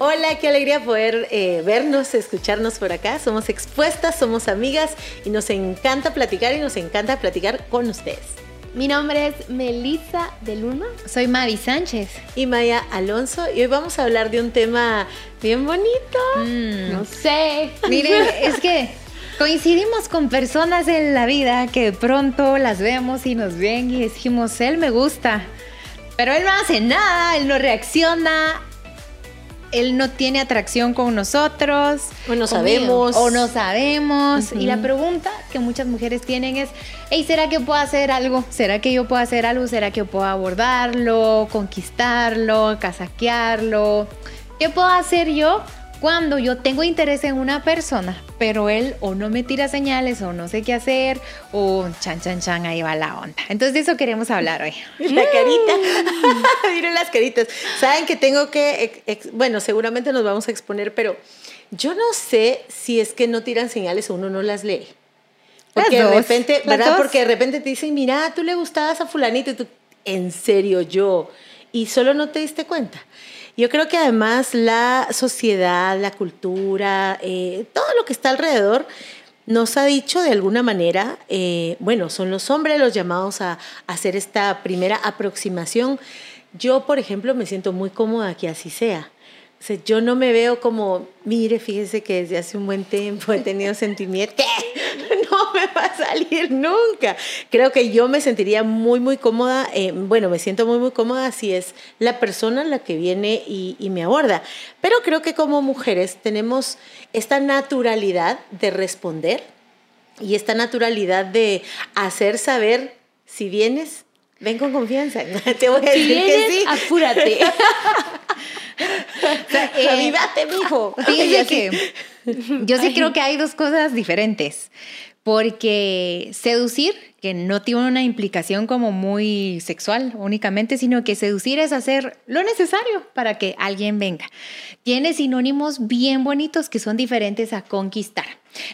Hola, qué alegría poder eh, vernos, escucharnos por acá. Somos expuestas, somos amigas y nos encanta platicar y nos encanta platicar con ustedes. Mi nombre es Melissa de Luna. Soy Mavi Sánchez. Y Maya Alonso. Y hoy vamos a hablar de un tema bien bonito. Mm. No sé. Miren, es que coincidimos con personas en la vida que de pronto las vemos y nos ven y decimos, él me gusta. Pero él no hace nada, él no reacciona, él no tiene atracción con nosotros. O no sabemos. O no sabemos. Y la pregunta que muchas mujeres tienen es, hey, ¿será que puedo hacer algo? ¿Será que yo puedo hacer algo? ¿Será que yo puedo abordarlo, conquistarlo, casaquearlo? ¿Qué puedo hacer yo cuando yo tengo interés en una persona, pero él o no me tira señales o no sé qué hacer o chan chan chan ahí va la onda. Entonces de eso queremos hablar hoy. La carita. Miren las caritas. Saben que tengo que, bueno, seguramente nos vamos a exponer, pero yo no sé si es que no tiran señales o uno no las lee. Porque de repente, ¿verdad? Porque de repente te dicen, mira, tú le gustabas a fulanito y tú, en serio, yo. Y solo no te diste cuenta. Yo creo que además la sociedad, la cultura, eh, todo lo que está alrededor nos ha dicho de alguna manera, eh, bueno, son los hombres los llamados a, hacer esta primera aproximación. Yo, por ejemplo, me siento muy cómoda que así sea. Yo no me veo como, mire, fíjese que desde hace un buen tiempo he tenido sentimientos. no me va a salir nunca. Creo que yo me sentiría muy, muy cómoda, eh, bueno, me siento muy, muy cómoda si es la persona la que viene y, y me aborda. Pero creo que como mujeres tenemos esta naturalidad de responder y esta naturalidad de hacer saber si vienes, ven con confianza. Te voy a decir que sí. Apúrate. Eh, Avívate, mijo. Que yo sí creo que hay dos cosas diferentes. Porque seducir, que no tiene una implicación como muy sexual únicamente, sino que seducir es hacer lo necesario para que alguien venga. Tiene sinónimos bien bonitos que son diferentes a conquistar.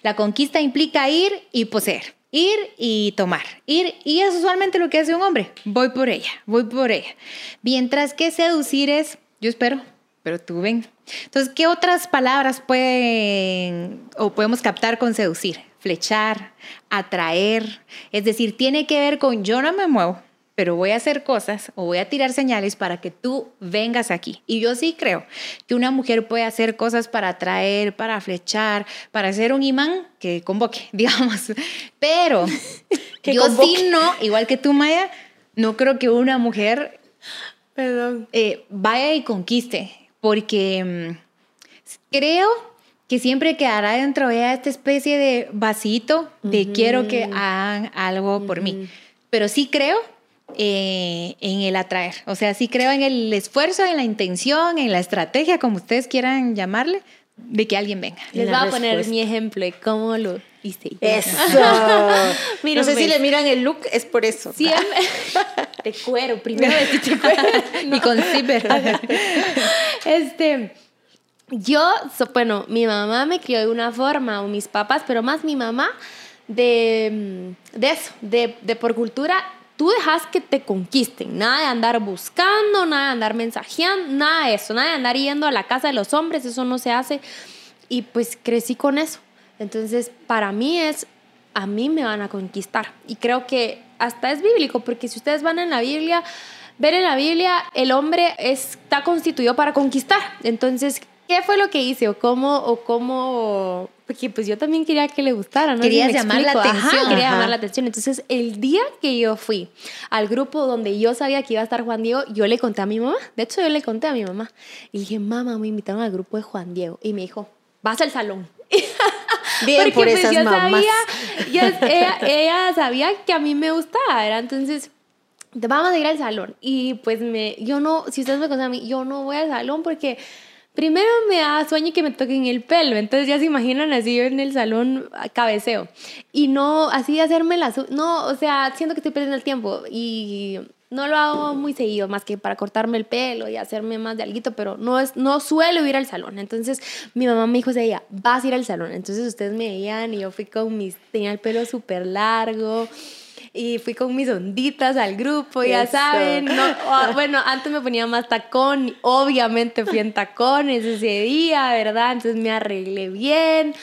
La conquista implica ir y poseer. Ir y tomar. Ir, y es usualmente lo que hace un hombre. Voy por ella, voy por ella. Mientras que seducir es, yo espero, pero tú ven. Entonces, ¿qué otras palabras pueden o podemos captar con seducir? flechar, atraer. Es decir, tiene que ver con yo no me muevo, pero voy a hacer cosas o voy a tirar señales para que tú vengas aquí. Y yo sí creo que una mujer puede hacer cosas para atraer, para flechar, para ser un imán que convoque, digamos. Pero yo sí no, igual que tú, Maya, no creo que una mujer Perdón. Eh, vaya y conquiste, porque mm, creo que siempre quedará dentro de esta especie de vasito de quiero que hagan algo por mí. Pero sí creo eh, en el atraer, o sea, sí creo en el esfuerzo, en la intención, en la estrategia, como ustedes quieran llamarle, de que alguien venga. Les voy a poner mi ejemplo de cómo lo hice. Eso. no sé si le miran el look, es por eso. Siempre. de cuero, primero de cuero. Y con zipper. este yo, bueno, mi mamá me crió de una forma, o mis papás, pero más mi mamá, de, mm, de eso, de, de por cultura, tú dejas que te conquisten, nada de andar buscando, nada de andar mensajeando, nada de eso, nada de andar yendo a la casa de los hombres, eso no se hace. Y pues crecí con eso. Entonces, para mí es, a mí me van a conquistar. Y creo que hasta es bíblico, porque si ustedes van en la Biblia, ver en la Biblia, el hombre está constituido para conquistar. Entonces, ¿Qué fue lo que hice o cómo o cómo porque pues yo también quería que le gustara, ¿no? Quería llamar la atención. quería llamar la atención. Entonces, el día que yo fui al grupo donde yo sabía que iba a estar Juan Diego, yo le conté a mi mamá. De hecho, yo le conté a mi mamá. Y dije, mamá, me invitaron al grupo de Juan Diego. Y me dijo, vas al salón. Bien, por pues, mamás. Sabía, ella, sabía que a mí me gustaba, era entonces vamos a ir al salón. Y pues me, yo no, si ustedes me conocen a mí, yo no voy al salón porque Primero me da sueño que me toquen el pelo, entonces ya se imaginan así yo en el salón cabeceo. Y no, así hacerme las... No, o sea, siento que estoy perdiendo el tiempo y no lo hago muy seguido, más que para cortarme el pelo y hacerme más de alguito, pero no, es, no suelo ir al salón. Entonces mi mamá me dijo ese día, vas a ir al salón. Entonces ustedes me veían y yo fui con mis... tenía el pelo súper largo y fui con mis onditas al grupo, ya Eso. saben. No, o- bueno, antes me ponía más tacón, obviamente fui en tacones ese día, ¿verdad? Entonces me arreglé bien.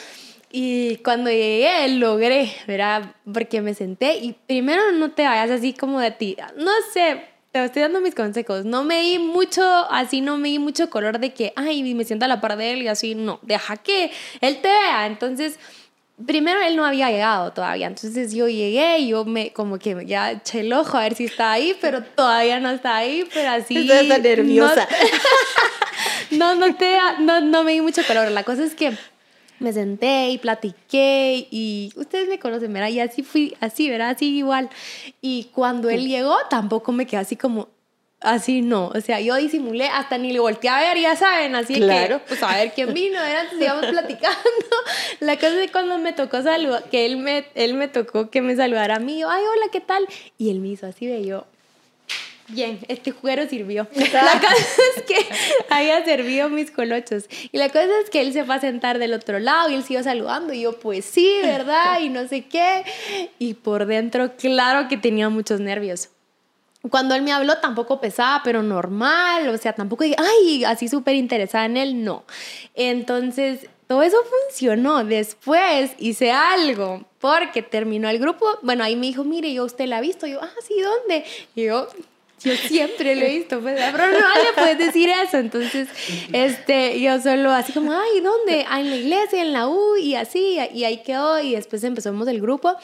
Y cuando llegué, logré, ¿verdad? Porque me senté y primero no te vayas así como de ti. No sé, te estoy dando mis consejos. No me di mucho, así no me di mucho color de que, ay, me siento a la par de él y así. No, deja que él te vea. Entonces, primero él no había llegado todavía. Entonces yo llegué y yo me, como que ya eché el ojo a ver si está ahí, pero todavía no está ahí, pero así. Estás nerviosa. No, no, te, no, no me di mucho color. La cosa es que me senté y platiqué y ustedes me conocen, ¿verdad? Y así fui, así, ¿verdad? Así igual. Y cuando él llegó, tampoco me quedé así como, así no. O sea, yo disimulé, hasta ni le volteé a ver, ya saben, así Claro. que, pues a ver quién vino. Entonces íbamos platicando. La cosa es cuando me tocó saludar, que él me, él me tocó que me saludara a mí, yo, ay, hola, ¿qué tal? Y él me hizo así de yo, Bien, este juguero sirvió. La cosa es que había servido mis colochos. Y la cosa es que él se fue a sentar del otro lado y él siguió saludando. Y yo, pues sí, ¿verdad? Y no sé qué. Y por dentro, claro que tenía muchos nervios. Cuando él me habló tampoco pesaba, pero normal, o sea, tampoco dije, ay, así súper interesada en él, no. Entonces, todo eso funcionó. Después hice algo, porque terminó el grupo, bueno, ahí me dijo, mire, yo usted la ha visto, yo, ah, sí, ¿dónde? Y yo, yo siempre lo he visto, pues, pero no le puedes decir eso. Entonces, este, yo solo así como, ay, ¿dónde? Ah, en la iglesia, en la U, y así, y ahí quedó, y después empezamos el grupo,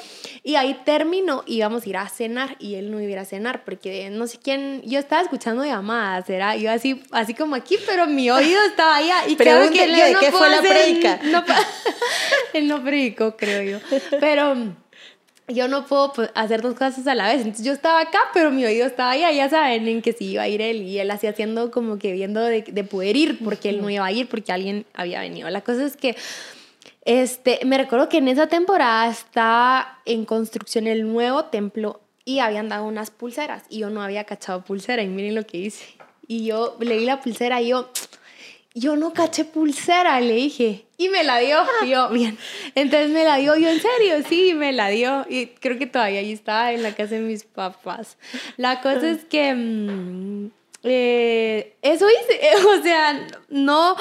y ahí terminó, íbamos a ir a cenar, y él no iba a ir a cenar, porque no sé quién, yo estaba escuchando llamadas, era yo así, así como aquí, pero mi oído estaba allá, y claro que de no qué fue la no pa- él no predicó, creo yo, pero yo no puedo pues, hacer dos cosas a la vez. Entonces yo estaba acá, pero mi oído estaba allá. Ya saben en que si iba a ir él y él así haciendo como que viendo de, de poder ir porque él no iba a ir porque alguien había venido. La cosa es que este, me recuerdo que en esa temporada estaba en construcción el nuevo templo y habían dado unas pulseras y yo no había cachado pulsera y miren lo que hice. Y yo le di la pulsera y yo, yo no caché pulsera, le dije. Y me la dio. Y yo, bien. Entonces me la dio yo, en serio, sí, me la dio. Y creo que todavía ahí estaba en la casa de mis papás. La cosa es que mm, eh, eso hice. O sea, no.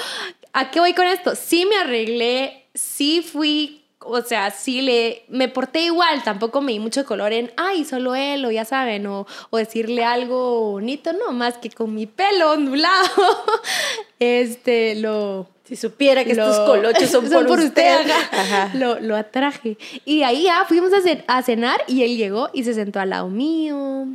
¿A qué voy con esto? Sí me arreglé, sí fui. O sea, sí le, me porté igual, tampoco me di mucho color en, ay, solo él, o ya saben, o, o decirle algo bonito, no, más que con mi pelo ondulado, este, lo, Si supiera que estos lo- colochos son, por, usted. ajá. Ajá. Lo, lo atraje. Y de ahí ya fuimos a, a cenar y él llegó y se sentó al lado mío.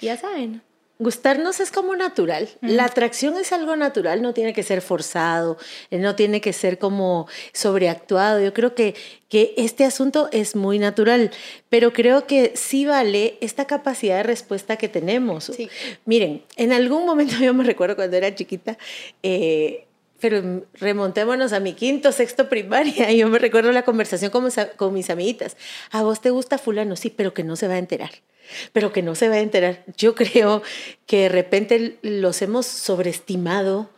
Ya saben. Gustarnos es como natural. La atracción es algo natural, no tiene que ser forzado, eh, no tiene que ser como sobreactuado. Yo creo que, que este asunto es muy natural, pero creo que sí vale esta capacidad de respuesta que tenemos. Sí. Miren, en algún momento yo me recuerdo cuando era chiquita, eh, pero remontémonos a mi quinto, sexto primaria, y yo me recuerdo la conversación con mis, con mis amiguitas. ¿A vos te gusta fulano? Sí, pero que no se va a enterar. Pero que no se va a enterar. Yo creo que de repente los hemos sobreestimado.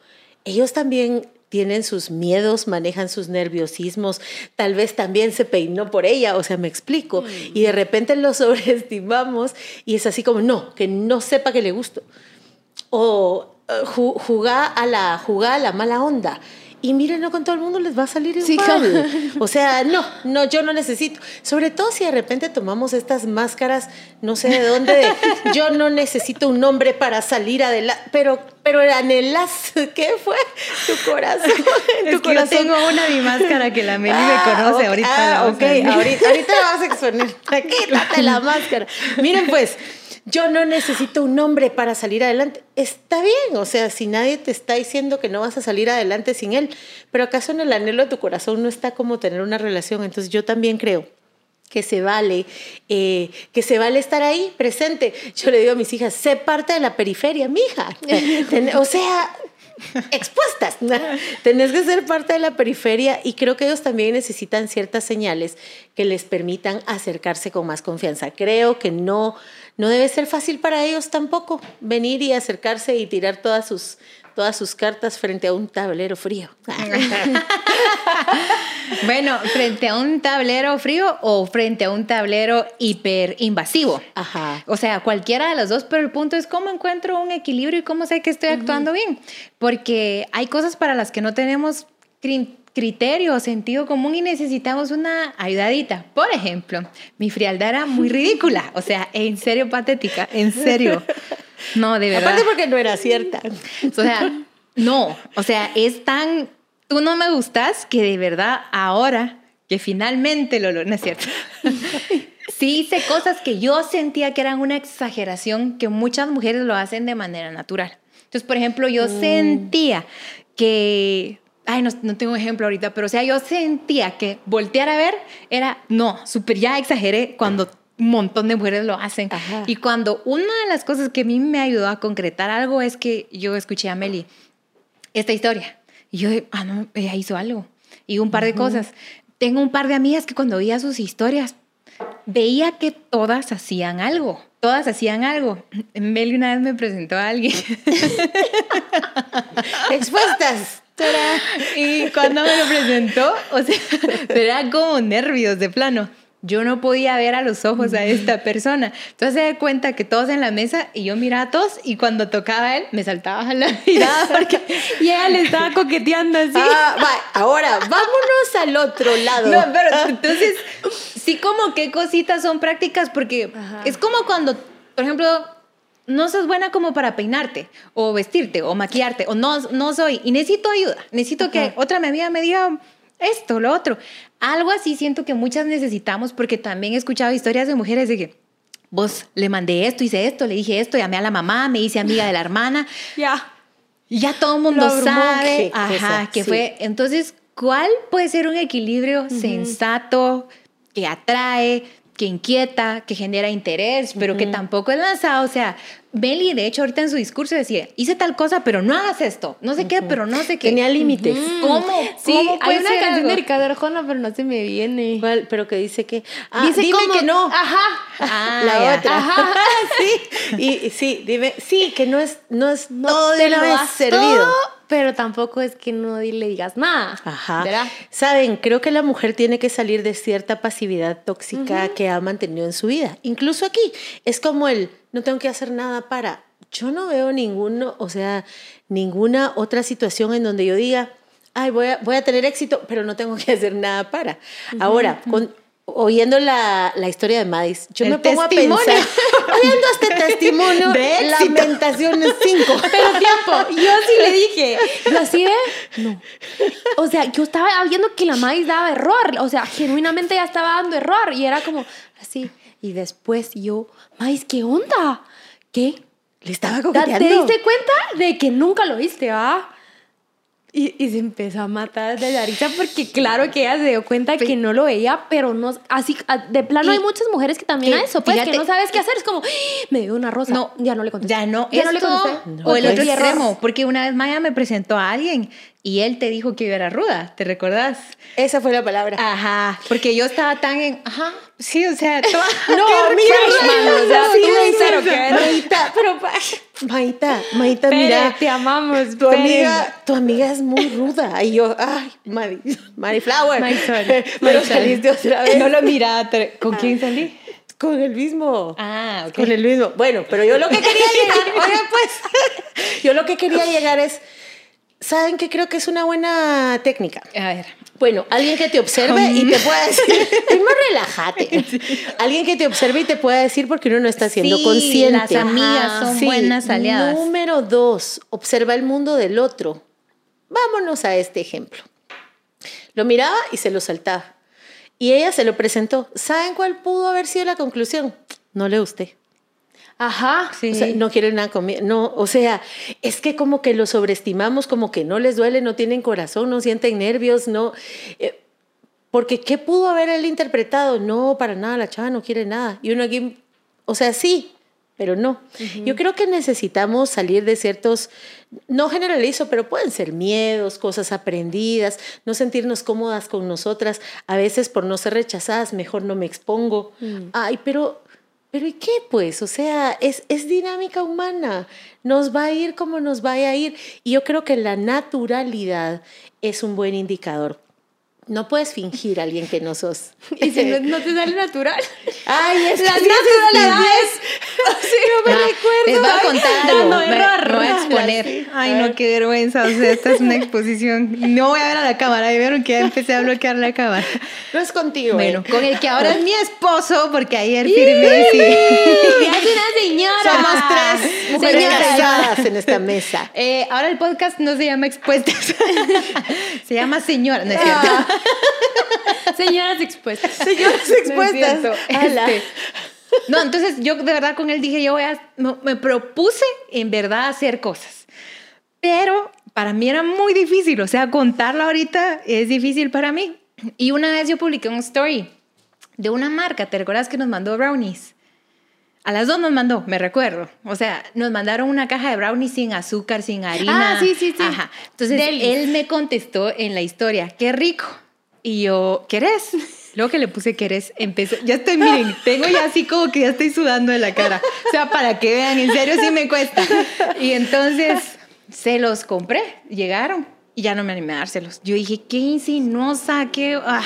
Ellos también tienen sus miedos, manejan sus nerviosismos, tal vez también se peinó por ella, o sea, me explico, y de repente lo sobreestimamos y es así como, no, que no sepa que le gusto o ju- jugar a la jugar a la mala onda. Y miren, no con todo el mundo les va a salir igual. Sí. O sea, no, no, yo no necesito. Sobre todo si de repente tomamos estas máscaras, no sé de dónde, de, yo no necesito un nombre para salir adelante, pero, pero anhelas, ¿qué fue? Tu corazón. en Es tu que yo corazón. tengo una mi máscara que la Meli Ah, me conoce ok, ahorita. ah, la ok, ahorita, ahorita la vas a exponer. Quítate la máscara. Miren, pues, yo no necesito un nombre para salir adelante. Está bien, o sea, si nadie te está diciendo que no vas a salir adelante sin él, pero acaso en el anhelo de tu corazón no está como tener una relación. Entonces, yo también creo que se vale, eh, que se vale estar ahí presente. Yo le digo a mis hijas, sé parte de la periferia, mija. O sea, expuestas. Tenés que ser parte de la periferia y creo que ellos también necesitan ciertas señales que les permitan acercarse con más confianza. Creo que no, no debe ser fácil para ellos tampoco venir y acercarse y tirar todas sus, todas sus cartas frente a un tablero frío. bueno, frente a un tablero frío o frente a un tablero hiperinvasivo. Ajá. O sea, cualquiera de los dos, pero el punto es cómo encuentro un equilibrio y cómo sé que estoy actuando bien. Porque hay cosas para las que no tenemos criterio o sentido común y necesitamos una ayudadita. Por ejemplo, mi frialdad era muy ridícula, o sea, en serio patética, en serio. No, de verdad. Aparte porque no era cierta. O sea, no, o sea, es tan, tú no me gustas que de verdad ahora que finalmente lo, no es cierto. Sí hice cosas que yo sentía que eran una exageración, que muchas mujeres lo hacen de manera natural. Entonces, por ejemplo, yo mm. sentía que ay, no, no, tengo un ejemplo ahorita, pero o sea, yo sentía que voltear a ver era, no, súper ya exageré cuando un montón de mujeres lo hacen. Y cuando una de las cosas que a mí me ayudó a concretar algo es que yo escuché a Meli esta historia. Y yo, ah, no, ella hizo algo. Y un par de cosas. Tengo un par de amigas que cuando veía sus historias, veía que todas hacían algo. Todas hacían algo. Meli una vez me presentó a alguien. Expuestas. Y cuando me lo presentó, o sea, era como nervios de plano. Yo no podía ver a los ojos a esta persona. Entonces se da cuenta que todos en la mesa y yo miraba a todos y cuando tocaba a él me saltaba a la mirada porque y ella le estaba coqueteando así. Ah, va, ahora vámonos al otro lado. No, pero entonces sí como qué cositas son prácticas porque es como cuando, por ejemplo, no sos buena como para peinarte o vestirte o maquillarte o no, no soy y necesito ayuda, necesito que otra amiga me diga esto, lo otro. Algo así siento que muchas necesitamos porque también he escuchado historias de mujeres de que vos le mandé esto, hice esto, le dije esto, llamé a la mamá, me hice amiga de la hermana. ya. Y ya todo el mundo sabe, ajá, que fue. Entonces, ¿cuál puede ser un equilibrio sensato que atrae, que inquieta, que genera interés, pero que tampoco es lanzado. O sea, Belly, de hecho, ahorita en su discurso decía, hice tal cosa, pero no hagas esto. No sé qué, pero no sé qué. Tenía límites. ¿Cómo? Sí, hay una canción de Ricardo Arjona, pero no se me viene. ¿Cuál? Pero que dice que... Ah, dice dime que no. Ajá. Ah, la otra. Ajá. sí. Y, sí, dime, sí, que no es, no es no todo de has servido pero tampoco es que no le digas nada. Ajá. Saben, creo que la mujer tiene que salir de cierta pasividad tóxica que ha mantenido en su vida. Incluso aquí es como el no tengo que hacer nada para. Yo no veo ninguno, o sea, ninguna otra situación en donde yo diga, ay, voy a, voy a tener éxito, pero no tengo que hacer nada para. Ahora, con, oyendo la, la, historia de Madis, yo me pongo a pensar, oyendo este testimonio, de Lamentaciones 5. Pero tiempo, yo sí le dije, ¿lo así de? No. O sea, yo estaba viendo que la Madis daba error, o sea, genuinamente ya estaba dando error y era como así. Y después yo, Madis, ¿qué onda? ¿Qué? Le estaba coqueteando. ¿Te diste cuenta de que nunca lo viste, ah? Y, y, se empezó a matar de la risa porque claro que ella se dio cuenta que no lo veía, pero no, así, de plano hay muchas mujeres que también a eso, pues que no sabes qué hacer, es como, me dio una rosa, no, ya no le contesté. Ya no, ya no le contesté. o el otro extremo, porque una vez Maya me presentó a alguien y él te dijo que yo era ruda, ¿te recordás? Esa fue la palabra. Ajá, porque yo estaba tan en, ajá, sí, o sea, toda, no, mira, o sea, sí, tú que Maita, pero Maita, Maita, mira, te amamos, tu amiga, tu amiga es muy ruda y yo, ay, Mari, Mari Flower, pero saliste otra vez. No lo mira, ¿con quién salí? Con el mismo. Ah, ok. Con el mismo. Bueno, pero yo lo que quería llegar, oye, pues, yo lo que quería llegar es ¿Saben qué creo que es una buena técnica? A ver. Bueno, alguien que te observe y te pueda decir, primero relájate. Alguien que te observe y te pueda decir porque uno no está siendo sí, consciente. Las amigas son buenas aliadas. Número dos, observa el mundo del otro. Vámonos a este ejemplo. Lo miraba y se lo saltaba. Y ella se lo presentó. ¿Saben cuál pudo haber sido la conclusión? No le gusté. Ajá, sí. no quieren nada conmigo. No, o sea, es que como que lo sobreestimamos, como que no les duele, no tienen corazón, no sienten nervios, no. Eh, porque ¿qué pudo haber él interpretado? No, para nada, la chava no quiere nada. Y uno aquí, o sea, sí, pero no. Yo creo que necesitamos salir de ciertos, no generalizo, pero pueden ser miedos, cosas aprendidas, no sentirnos cómodas con nosotras, a veces por no ser rechazadas, mejor no me expongo. Mm. Ay, pero Pero ¿y qué pues? O sea, es, es dinámica humana. Nos va a ir como nos vaya a ir. Y yo creo que la naturalidad es un buen indicador. No puedes fingir a alguien que no sos. Y si no, no te sale natural. Ay, es Las que sí, naturalidades. Sí, no me Ah, recuerdo. Les voy a contar algo. Dando Me, error. me voy a exponer. Ay, no, qué vergüenza. O sea, esta es una exposición. No voy a ver a la cámara. Ya vieron que ya empecé a bloquear la cámara. No es contigo. Bueno, eh. con el que ahora es mi esposo, porque ayer firmé. sí. Ya es una señora. Somos tres mujeres casadas en esta mesa. Eh, ahora el podcast no se llama Expuestas. se llama Señora. No es cierto. Señoras expuestas. Señoras expuestas. Este, no, entonces yo de verdad con él dije, yo voy a, no, me propuse en verdad hacer cosas. Pero para mí era muy difícil, o sea, contarlo ahorita es difícil para mí. Y una vez yo publiqué un story de una marca, ¿te recuerdas que nos mandó brownies? A las dos nos mandó, me recuerdo. O sea, nos mandaron una caja de brownies sin azúcar, sin harina. Ah, sí, sí, sí. Ajá. Entonces Delis. él me contestó en la historia, qué rico. Y yo, ¿querés? Luego que le puse querés, empezó. Ya estoy, miren, tengo ya así como que ya estoy sudando de la cara. O sea, para que vean, en serio sí me cuesta. Y entonces se los compré, llegaron y ya no me animé a dárselos. Yo dije, qué insinuosa, qué, ah,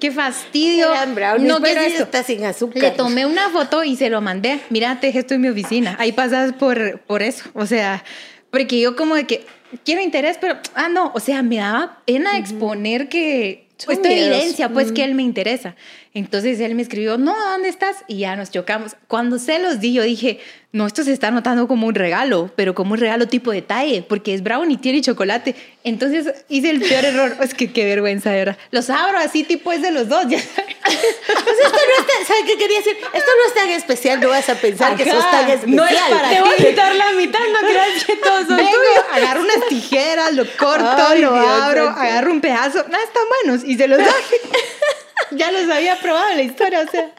qué fastidio. Eran brownies, no pero esto. está sin azúcar. Le tomé una foto y se lo mandé. Mira, te dejé esto en mi oficina. Ahí pasas por, por eso. O sea, porque yo como de que quiero interés, pero, ah, no, o sea, me daba pena exponer que esto miedos. evidencia, pues, que él me interesa. Entonces él me escribió, no, ¿dónde estás? Y ya nos chocamos. Cuando se los di, yo dije, no, esto se está notando como un regalo, pero como un regalo tipo detalle, porque es brownie, tiene chocolate. Entonces hice el peor error. Es que qué vergüenza, de verdad. Los abro así, tipo es de los dos. Ya. Pues esto no es tan, ¿sabes qué quería decir? Esto no es tan especial, no vas a pensar que sos tan especial. no es para Te voy a ti. quitar la mitad, no creas que todos son Vengo, tuyos. agarro unas tijeras, lo corto, Ay, lo Dios abro, santo. agarro un pedazo. No, están buenos. Y se los doy. ya los había probado en la historia, o sea.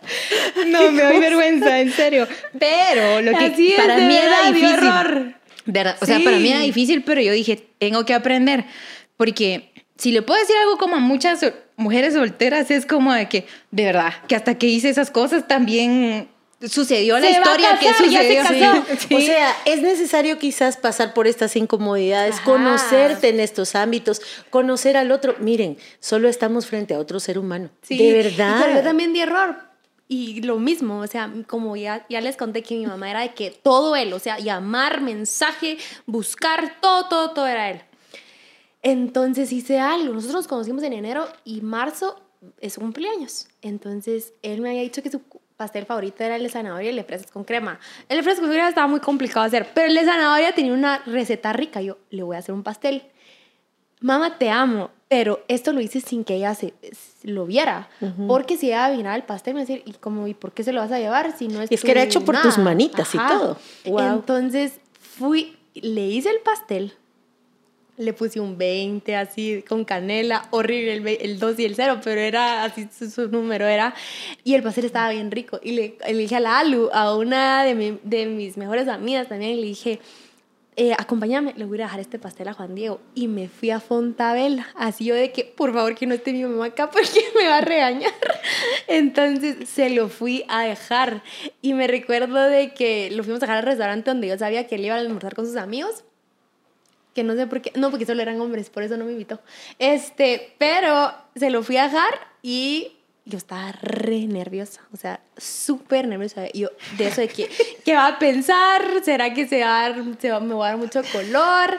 No, me doy vergüenza, en serio. Pero lo que Así es, para mí era verdad, difícil. ¿verdad? O sea, Sí. para mí era difícil, pero yo dije, tengo que aprender. Porque si le puedo decir algo como a muchas mujeres solteras, es como de que, de verdad, que hasta que hice esas cosas también sucedió la Se historia que casar, ya se sucedió. casó. Sí. O sea, es necesario quizás pasar por estas incomodidades, Ajá. conocerte en estos ámbitos, conocer al otro. Miren, solo estamos frente a otro ser humano. Sí, De y verdad. Yo también di error. Y lo mismo, o sea, como ya, ya les conté que mi mamá era de que todo él, o sea, llamar, mensaje, buscar, todo, todo, todo era él. Entonces hice algo. Nosotros nos conocimos en enero y marzo es su cumpleaños. Entonces él me había dicho que su pastel favorito era el de zanahoria y el de fresas con crema. El de fresas con crema estaba muy complicado de hacer, pero el de zanahoria tenía una receta rica. Yo le voy a hacer un pastel. Mamá, te amo, pero esto lo hice sin que ella se, lo viera. Porque si ella viera el pastel, me decir, ¿y, como, ¿y por qué se lo vas a llevar si no es Es que era hecho por nada?" tus manitas y todo. Wow. Entonces fui, le hice el pastel, le puse un 20 así con canela, horrible el, el 2 y el 0, pero era así su, su número era. Y el pastel estaba bien rico. Y le, le dije a la Alu, a una de, mi- de mis mejores amigas también, le dije, eh, acompáñame, le voy a dejar este pastel a Juan Diego. Y me fui a Fontabella, así yo de que, por favor, que no esté mi mamá acá porque me va a regañar. Entonces se lo fui a dejar. Y me recuerdo de que lo fuimos a dejar al restaurante donde yo sabía que él iba a almorzar con sus amigos. Que no sé por qué, no, porque solo eran hombres, por eso no me invitó. Este, pero se lo fui a dejar y yo estaba re nerviosa, o sea, súper nerviosa. Yo, de eso de que, ¿qué va a pensar? ¿Será que se va a dar, se va, me va a dar mucho color?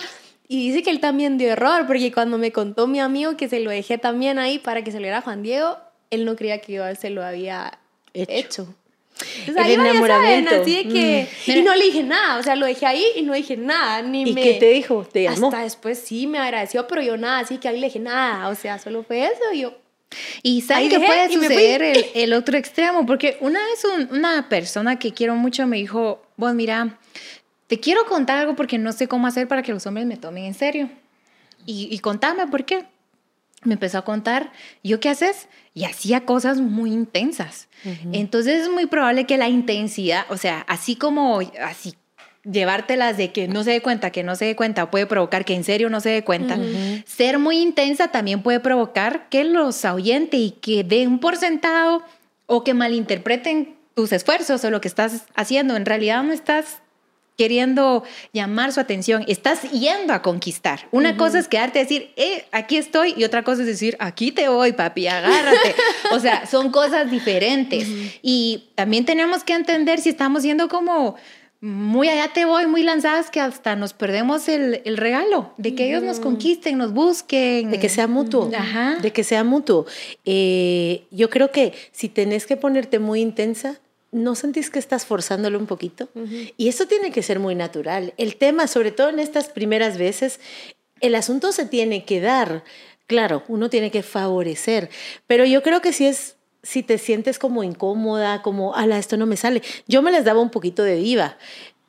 Y dice que él también dio error, porque cuando me contó mi amigo que se lo dejé también ahí para que se lo diera a Juan Diego, él no creía que yo se lo había Hecho. hecho. Entonces, El ahí va, ya saben, enamoramiento. así de que... Mm. Y no le dije nada, o sea, lo dejé ahí y no dije nada, ni ¿Y me... qué te dijo? ¿Te llamó? Hasta después sí me agradeció, pero yo nada, así que ahí le dije nada, o sea, solo fue eso y yo... Y Ahí saben que puede suceder el, el otro extremo, porque una vez un- una persona que quiero mucho me dijo, vos mira, te quiero contar algo porque no sé cómo hacer para que los hombres me tomen en serio. Y, y contame por qué. Me empezó a contar, ¿yo qué haces? Y hacía cosas muy intensas. Entonces es muy probable que la intensidad, o sea, así como así llevártelas de que no se dé cuenta, que no se dé cuenta, puede provocar que en serio no se dé cuenta. Ser muy intensa también puede provocar que los ahuyente y que den por sentado o que malinterpreten tus esfuerzos o lo que estás haciendo. En realidad no estás queriendo llamar su atención, estás yendo a conquistar. Una cosa es quedarte a decir, eh, aquí estoy, y otra cosa es decir, aquí te voy, papi, agárrate. o sea, son cosas diferentes. Y también tenemos que entender si estamos siendo como muy allá te voy, muy lanzadas, que hasta nos perdemos el, el regalo de que ellos nos conquisten, nos busquen. De que sea mutuo. Ajá. De que sea mutuo. Eh, yo creo que si tenés que ponerte muy intensa, ¿no sentís que estás forzándolo un poquito? Y eso tiene que ser muy natural. El tema, sobre todo en estas primeras veces, el asunto se tiene que dar. Claro, uno tiene que favorecer, pero yo creo que si es si te sientes como incómoda, como, ala, esto no me sale. Yo me les daba un poquito de diva.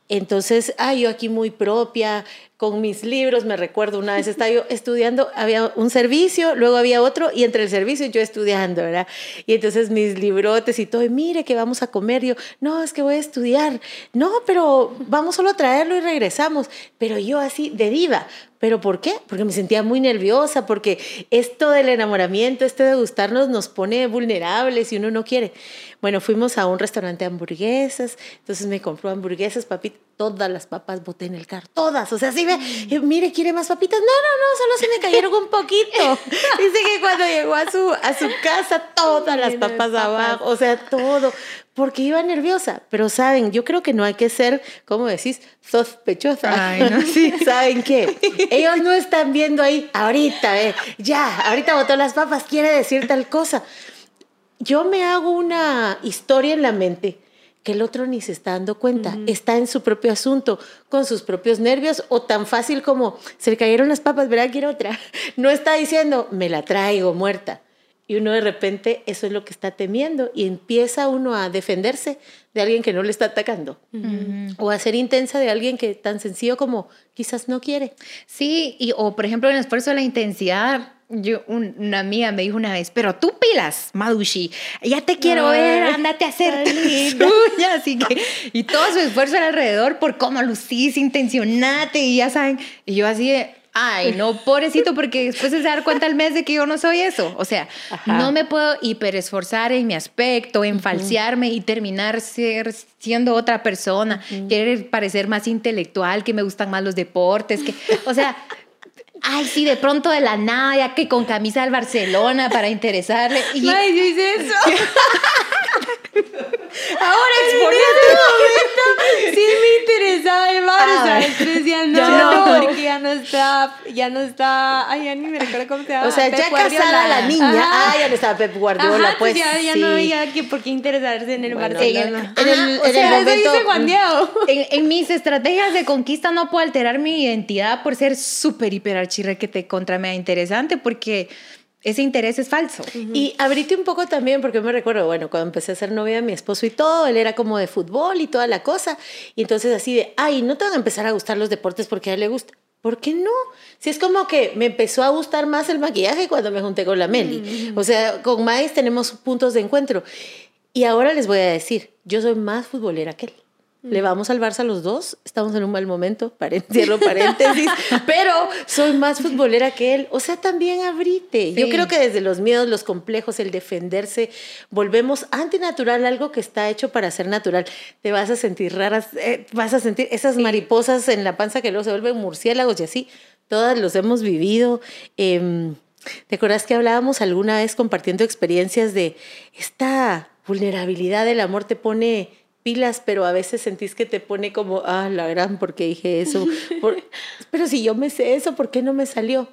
Entonces, ah, yo aquí muy propia, con mis libros, me recuerdo una vez estaba yo estudiando, había un servicio, luego había otro, y entre el servicio yo estudiando, ¿verdad? Y entonces mis librotes y todo, y mire que vamos a comer, yo, no, es que voy a estudiar, no, pero vamos solo a traerlo y regresamos, pero yo así de diva, ¿Pero por qué? Porque me sentía muy nerviosa, porque esto del enamoramiento, este de gustarnos, nos pone vulnerables y uno no quiere. Bueno, fuimos a un restaurante de hamburguesas, entonces me compró hamburguesas, papi, todas las papas boté en el carro, todas, o sea, sí ve, mire, ¿quiere más papitas? No, no, no, solo se me cayeron un poquito. Dice que cuando llegó a su, a su casa, todas las papas abajo, o sea, todo porque iba nerviosa. Pero saben, yo creo que no hay que ser, ¿cómo decís? Sospechosa. Ay, no, sí. ¿Saben qué? Ellos no están viendo ahí, ahorita, eh, ya, ahorita botó las papas, quiere decir tal cosa. Yo me hago una historia en la mente que el otro ni se está dando cuenta, está en su propio asunto, con sus propios nervios, o tan fácil como se le cayeron las papas, ¿verdad? Quiero otra. No está diciendo, me la traigo muerta. Y uno de repente eso es lo que está temiendo y empieza uno a defenderse de alguien que no le está atacando o a ser intensa de alguien que tan sencillo como quizás no quiere. Sí, y, o por ejemplo en el esfuerzo de la intensidad, yo, una amiga me dijo una vez, pero tú pilas, Madushi, ya te quiero ver, andate a hacer tuya, así que, y todo su esfuerzo alrededor por cómo lucís, intencionate, y ya saben, y yo así de, ay, no, pobrecito, porque después se dar cuenta al mes de que yo no soy eso. O sea, no me puedo hiperesforzar en mi aspecto, en falsearme y terminar ser, siendo otra persona, querer parecer más intelectual, que me gustan más los deportes, que, o sea, Ay, sí, de pronto de la nada, ya que con camisa del Barcelona para interesarle. Y... Ay, yo hice eso. Ahora exponiendo. sí me interesaba el Barça. Entonces decía, no, no, porque ya no está, ya no está, ay, ya ni me recuerdo cómo se llama. O sea, Pep ya Guardiola. casada la niña, Ajá. ah, ya no estaba Pep Guardiola, Ajá, pues. ya, ya sí. no había que por qué interesarse en el Bueno, Barcelona. en el- en o el sea, momento- eso dice Juan Diego. En, en mis estrategias de conquista no puedo alterar mi identidad por ser súper hiper archirrequete contra mea interesante porque ese interés es falso. Y abrite un poco también, porque me recuerdo, bueno, cuando empecé a ser novia de mi esposo y todo, él era como de fútbol y toda la cosa. Y entonces así de, ay, no te van a empezar a gustar los deportes porque a él le gusta. ¿Por qué no? Si es como que me empezó a gustar más el maquillaje cuando me junté con la Meli. O sea, con Mais tenemos puntos de encuentro. Y ahora les voy a decir, yo soy más futbolera que él. Le vamos al Barça los dos, estamos en un mal momento, cierro paréntesis, pero soy más futbolera que él. O sea, también abrite. Yo creo que desde los miedos, los complejos, el defenderse, volvemos antinatural, algo que está hecho para ser natural. Te vas a sentir raras, eh, vas a sentir esas mariposas en la panza que luego se vuelven murciélagos y así. Todas los hemos vivido. Em, ¿Te acuerdas que hablábamos alguna vez compartiendo experiencias de esta vulnerabilidad del amor te pone pilas, pero a veces sentís que te pone como, ah, la gran, ¿por qué dije eso? Por- pero si yo me sé eso, ¿por qué no me salió?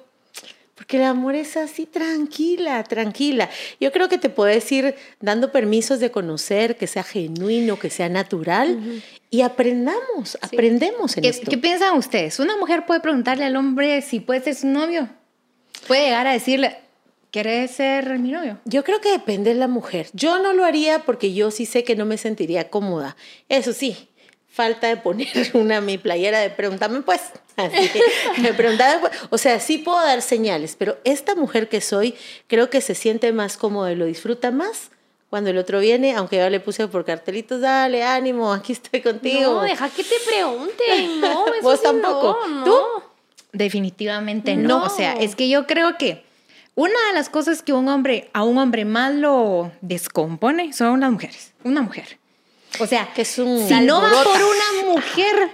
Porque el amor es así, tranquila, tranquila. Yo creo que te puedes ir dando permisos de conocer, que sea genuino, que sea natural, y aprendamos, aprendemos en ¿Qué, esto. qué piensan ustedes? ¿Una mujer puede preguntarle al hombre si puede ser su novio? ¿Puede llegar a decirle, ¿quieres ser mi novio? Yo creo que depende de la mujer. Yo no lo haría porque yo sí sé que no me sentiría cómoda. Eso sí, falta de poner una mi playera de pregúntame pues. Así, me preguntaba, pues. o sea, sí puedo dar señales, pero esta mujer que soy creo que se siente más cómoda y lo disfruta más cuando el otro viene, aunque yo le puse por cartelitos, dale, ánimo, aquí estoy contigo. No, deja que te pregunten. No, eso Vos sí tampoco. No, ¿Tú? Definitivamente no. No. O sea, es que yo creo que una de las cosas que un hombre, a un hombre más lo descompone son las mujeres. Una mujer. O sea, Que es un si no va por una mujer,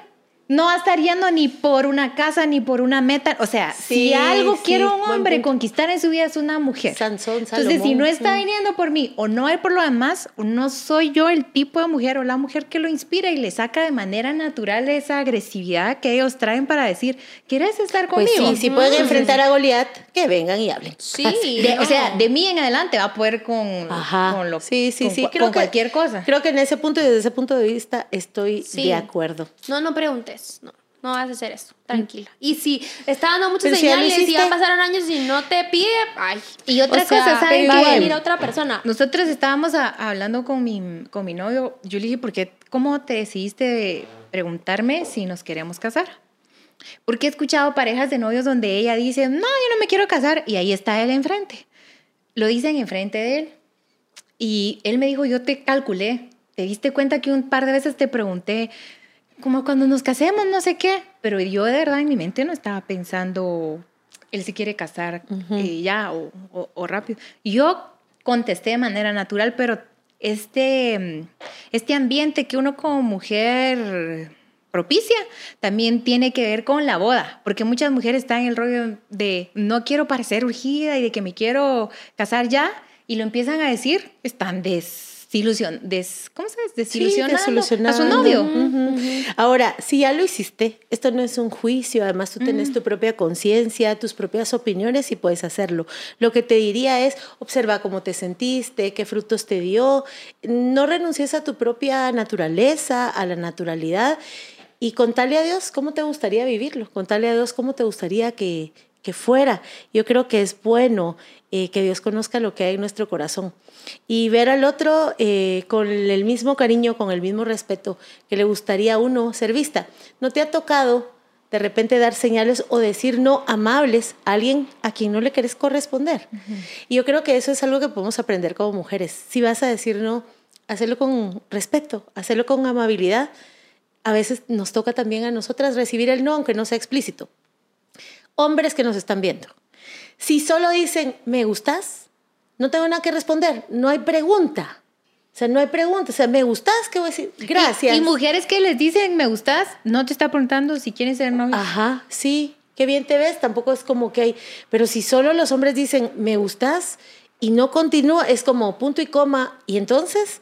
no va a estar yendo ni por una casa ni por una meta. O sea, Sí, si algo sí, quiere un hombre conquistar en su vida es una mujer. Sansón, Entonces, si no está Mm. viniendo por mí o no es por lo demás, no soy yo el tipo de mujer o la mujer que lo inspira y le saca de manera natural esa agresividad que ellos traen para decir, ¿quieres estar Pues conmigo? sí, si pueden Entonces, enfrentar a Goliat, que vengan y hablen. Sí, de- no. O sea, de mí en adelante va a poder con, Ajá. con lo sí, sí, con sí. Creo con que- cualquier cosa. Creo que en ese punto y desde ese punto de vista estoy Sí. de acuerdo. No, no preguntes. No, no vas a hacer eso. Tranquila. Y si está dando muchas Pero si señales y ya hiciste. pasaron años y no te pide, ay. Y otra O sea, cosa, ¿saben va a venir otra persona. Nosotros estábamos a- hablando con mi, con mi novio. Yo le dije, ¿por qué, ¿cómo te decidiste preguntarme si nos queremos casar? Porque he escuchado parejas de novios donde ella dice, no, yo no me quiero casar, y ahí está él enfrente. Lo dicen enfrente de él. Y él me dijo, yo te calculé, te diste cuenta que un par de veces te pregunté, como cuando nos casemos, no sé qué, pero yo de verdad en mi mente no estaba pensando, él se quiere casar eh, ya o, o- o rápido. Yo contesté de manera natural, pero este, mm, este ambiente que uno como mujer propicia también tiene que ver con la boda, porque muchas mujeres están en el rollo de no quiero parecer urgida y de que me quiero casar ya y lo empiezan a decir, están desilusion, des, ¿cómo se dice? Desilusionando, a su novio. Ahora, si ya lo hiciste, esto no es un juicio, además tú tenés tu propia conciencia, tus propias opiniones y puedes hacerlo. Lo que te diría es, observa cómo te sentiste, qué frutos te dio, no renuncies a tu propia naturaleza, a la naturalidad y contale a Dios cómo te gustaría vivirlo, contale a Dios cómo te gustaría que, que fuera. Yo creo que es bueno eh, que Dios conozca lo que hay en nuestro corazón y ver al otro eh, con el mismo cariño, con el mismo respeto que le gustaría a uno ser vista. ¿No te ha tocado de repente dar señales o decir no amables a alguien a quien no le querés corresponder? Y yo creo que eso es algo que podemos aprender como mujeres. Si vas a decir no, hacerlo con respeto, hacerlo con amabilidad. A veces nos toca también a nosotras recibir el no, aunque no sea explícito hombres que nos están viendo. Si solo dicen, me gustas, no tengo nada que responder, no hay pregunta. O sea, no hay pregunta. O sea, ¿me gustas? ¿Qué voy a decir? Gracias. Y, y mujeres que les dicen me gustas, no te está preguntando si quieren ser novios. Ajá, sí, qué bien te ves, tampoco es como que hay. Pero si solo los hombres dicen, me gustas, y no continúa, es como punto y coma. Y entonces,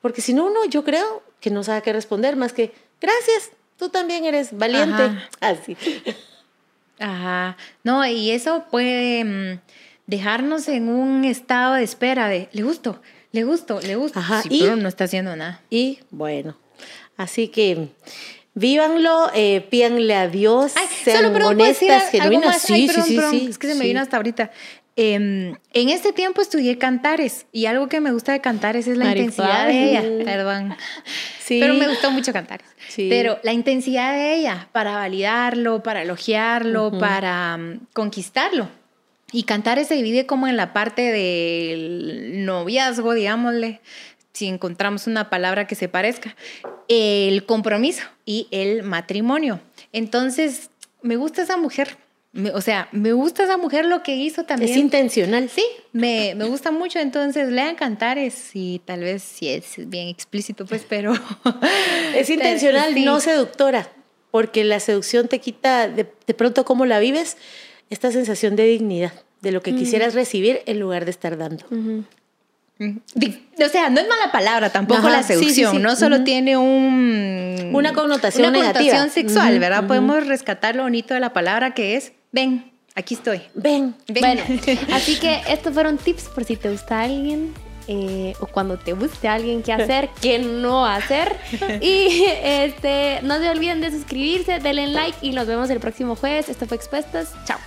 porque si no, uno, yo creo que no sabe qué responder más que, gracias, tú también eres valiente. Ajá. Así. Ajá. No, y eso puede mm, dejarnos en un estado de espera de le gusto, le gusto, le gusto. Ajá, Sí, y- pero no está haciendo nada. Y bueno, así que vívanlo, eh, pídanle a Dios, Ay, sean solo perdón, ¿puedo decir honestas, genuinas. Sí, Ay, sí, perdón, sí, sí, Es que se me vino hasta ahorita. Em, en este tiempo estudié cantares y algo que me gusta de cantares es la intensidad de ella. Perdón. Sí. Pero me gustó mucho cantares. Sí. Pero la intensidad de ella para validarlo, para elogiarlo, para mm, conquistarlo. Y cantares se divide como en la parte del noviazgo, digámosle, si encontramos una palabra que se parezca, el compromiso y el matrimonio. Entonces, me gusta esa mujer. Me- o sea, me gusta esa mujer lo que hizo también. Es intencional. Sí, me, me gusta mucho, entonces lean cantares y tal vez si es bien explícito, pues, pero... Es intencional, Sí. no seductora, porque la seducción te quita de, de pronto cómo la vives, esta sensación de dignidad, de lo que Mm. quisieras recibir en lugar de estar dando. Di- O sea, no es mala palabra tampoco Ajá, la sí, sí, seducción, sí. no solo Ujú. tiene un... Una connotación una negativa. connotación sexual, Ujú, ¿verdad? ujú. Podemos rescatar lo bonito de la palabra que es, ven, aquí estoy. Ven, Ven. Bueno, así que estos fueron tips por si te gusta alguien eh, o cuando te guste alguien qué hacer, qué no hacer. Y este, no se olviden de suscribirse, denle like y nos vemos el próximo jueves. Esto fue Expuestas. Chao.